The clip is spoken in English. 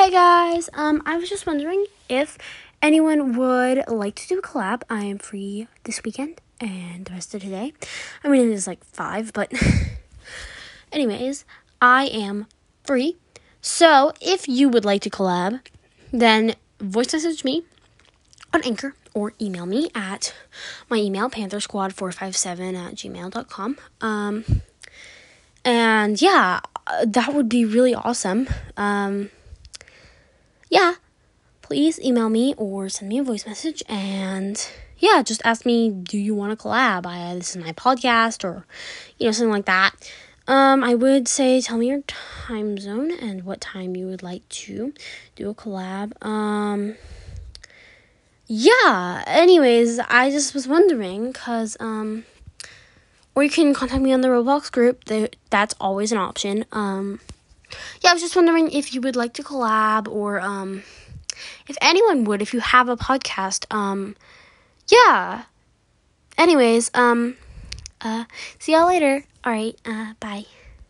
Hey guys, um, I was just wondering if anyone would like to do a collab. I am free this weekend and the rest of today. I mean, it is like five, but anyways, I am free. So if you would like to collab, then voice message me on Anchor or email me at my email, panthersquad457 at gmail.com. Um, and yeah, that would be really awesome. Um, please email me or send me a voice message and yeah, just ask me, do you want to collab? I, this is my podcast or, you know, something like that. Um, I would say tell me your time zone and what time you would like to do a collab. Um, yeah, anyways, I just was wondering because, um, or you can contact me on the Roblox group. That's always an option. Um, yeah, I was just wondering if you would like to collab or um if anyone would if you have a podcast. Um yeah. Anyways, um uh see y'all later. All right. Uh bye.